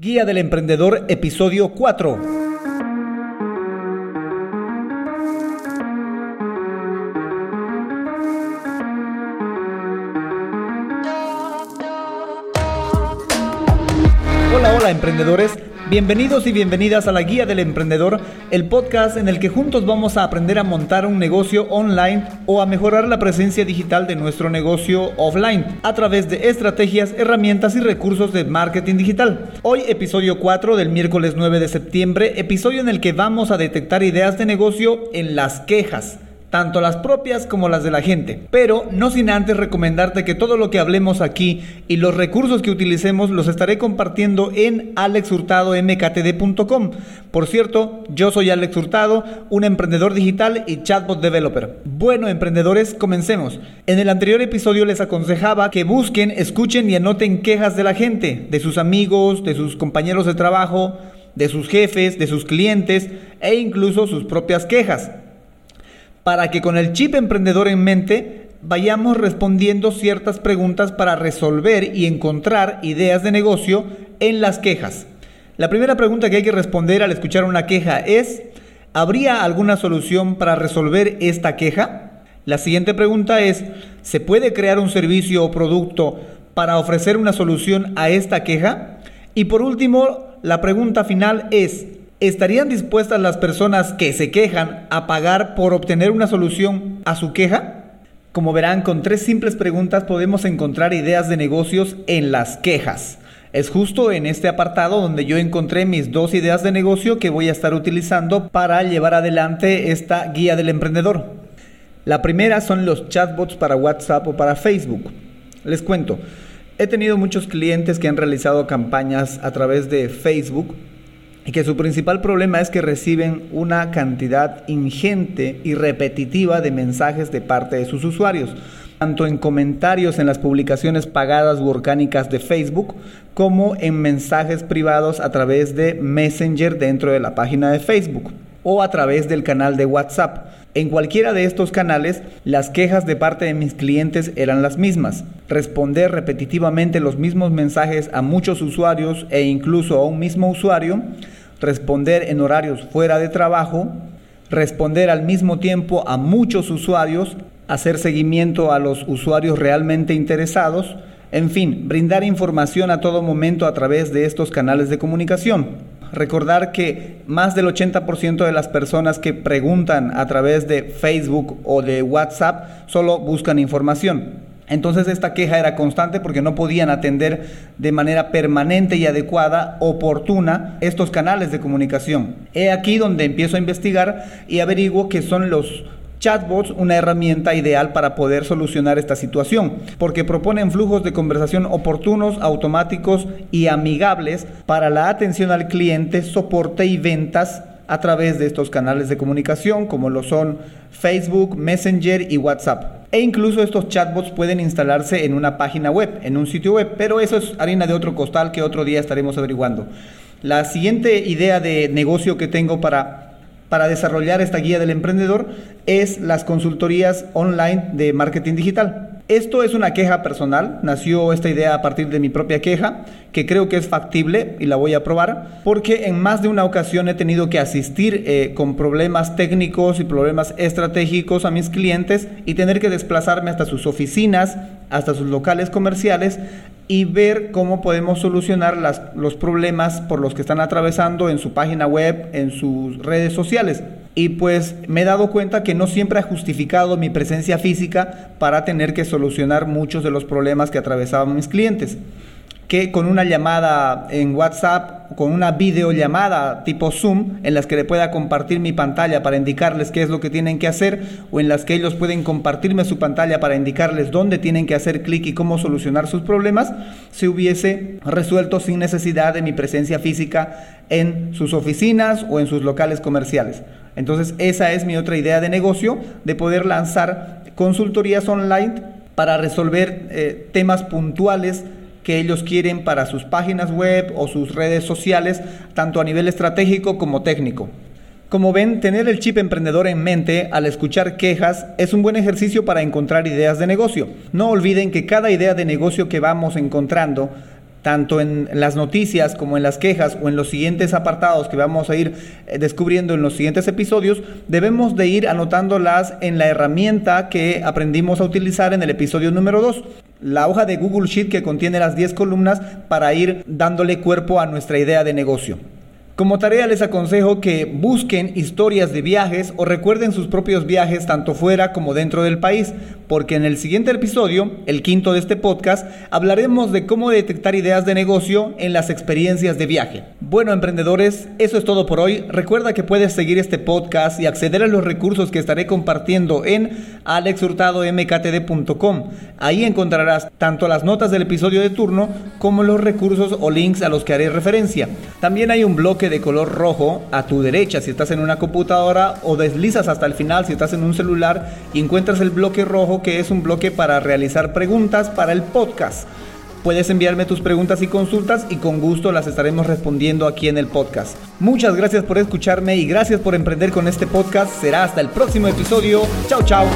Guía del Emprendedor, episodio 4. Hola, hola emprendedores. Bienvenidos y bienvenidas a la Guía del Emprendedor, el podcast en el que juntos vamos a aprender a montar un negocio online o a mejorar la presencia digital de nuestro negocio offline a través de estrategias, herramientas y recursos de marketing digital. Hoy episodio 4 del miércoles 9 de septiembre, episodio en el que vamos a detectar ideas de negocio en las quejas tanto las propias como las de la gente. Pero no sin antes recomendarte que todo lo que hablemos aquí y los recursos que utilicemos los estaré compartiendo en alexhurtadomktd.com. Por cierto, yo soy Alex Hurtado, un emprendedor digital y chatbot developer. Bueno, emprendedores, comencemos. En el anterior episodio les aconsejaba que busquen, escuchen y anoten quejas de la gente, de sus amigos, de sus compañeros de trabajo, de sus jefes, de sus clientes e incluso sus propias quejas para que con el chip emprendedor en mente vayamos respondiendo ciertas preguntas para resolver y encontrar ideas de negocio en las quejas. La primera pregunta que hay que responder al escuchar una queja es, ¿habría alguna solución para resolver esta queja? La siguiente pregunta es, ¿se puede crear un servicio o producto para ofrecer una solución a esta queja? Y por último, la pregunta final es, ¿Estarían dispuestas las personas que se quejan a pagar por obtener una solución a su queja? Como verán, con tres simples preguntas podemos encontrar ideas de negocios en las quejas. Es justo en este apartado donde yo encontré mis dos ideas de negocio que voy a estar utilizando para llevar adelante esta guía del emprendedor. La primera son los chatbots para WhatsApp o para Facebook. Les cuento, he tenido muchos clientes que han realizado campañas a través de Facebook y que su principal problema es que reciben una cantidad ingente y repetitiva de mensajes de parte de sus usuarios, tanto en comentarios en las publicaciones pagadas u orgánicas de Facebook, como en mensajes privados a través de Messenger dentro de la página de Facebook o a través del canal de WhatsApp. En cualquiera de estos canales, las quejas de parte de mis clientes eran las mismas. Responder repetitivamente los mismos mensajes a muchos usuarios e incluso a un mismo usuario responder en horarios fuera de trabajo, responder al mismo tiempo a muchos usuarios, hacer seguimiento a los usuarios realmente interesados, en fin, brindar información a todo momento a través de estos canales de comunicación. Recordar que más del 80% de las personas que preguntan a través de Facebook o de WhatsApp solo buscan información. Entonces esta queja era constante porque no podían atender de manera permanente y adecuada, oportuna, estos canales de comunicación. He aquí donde empiezo a investigar y averiguo que son los chatbots una herramienta ideal para poder solucionar esta situación, porque proponen flujos de conversación oportunos, automáticos y amigables para la atención al cliente, soporte y ventas a través de estos canales de comunicación como lo son Facebook, Messenger y WhatsApp. E incluso estos chatbots pueden instalarse en una página web, en un sitio web, pero eso es harina de otro costal que otro día estaremos averiguando. La siguiente idea de negocio que tengo para para desarrollar esta guía del emprendedor es las consultorías online de marketing digital. Esto es una queja personal, nació esta idea a partir de mi propia queja, que creo que es factible y la voy a probar, porque en más de una ocasión he tenido que asistir eh, con problemas técnicos y problemas estratégicos a mis clientes y tener que desplazarme hasta sus oficinas, hasta sus locales comerciales y ver cómo podemos solucionar los problemas por los que están atravesando en su página web, en sus redes sociales. Y pues me he dado cuenta que no siempre ha justificado mi presencia física para tener que solucionar muchos de los problemas que atravesaban mis clientes que con una llamada en WhatsApp, con una videollamada tipo Zoom, en las que le pueda compartir mi pantalla para indicarles qué es lo que tienen que hacer, o en las que ellos pueden compartirme su pantalla para indicarles dónde tienen que hacer clic y cómo solucionar sus problemas, se hubiese resuelto sin necesidad de mi presencia física en sus oficinas o en sus locales comerciales. Entonces esa es mi otra idea de negocio, de poder lanzar consultorías online para resolver eh, temas puntuales que ellos quieren para sus páginas web o sus redes sociales, tanto a nivel estratégico como técnico. Como ven, tener el chip emprendedor en mente al escuchar quejas es un buen ejercicio para encontrar ideas de negocio. No olviden que cada idea de negocio que vamos encontrando tanto en las noticias como en las quejas o en los siguientes apartados que vamos a ir eh, descubriendo en los siguientes episodios, debemos de ir anotándolas en la herramienta que aprendimos a utilizar en el episodio número 2, la hoja de Google Sheet que contiene las 10 columnas para ir dándole cuerpo a nuestra idea de negocio. Como tarea les aconsejo que busquen historias de viajes o recuerden sus propios viajes tanto fuera como dentro del país, porque en el siguiente episodio, el quinto de este podcast, hablaremos de cómo detectar ideas de negocio en las experiencias de viaje. Bueno, emprendedores, eso es todo por hoy. Recuerda que puedes seguir este podcast y acceder a los recursos que estaré compartiendo en alexhurtadomktd.com. Ahí encontrarás tanto las notas del episodio de turno como los recursos o links a los que haré referencia. También hay un bloque de color rojo a tu derecha si estás en una computadora o deslizas hasta el final si estás en un celular y encuentras el bloque rojo que es un bloque para realizar preguntas para el podcast. Puedes enviarme tus preguntas y consultas y con gusto las estaremos respondiendo aquí en el podcast. Muchas gracias por escucharme y gracias por emprender con este podcast. Será hasta el próximo episodio. Chao, chao.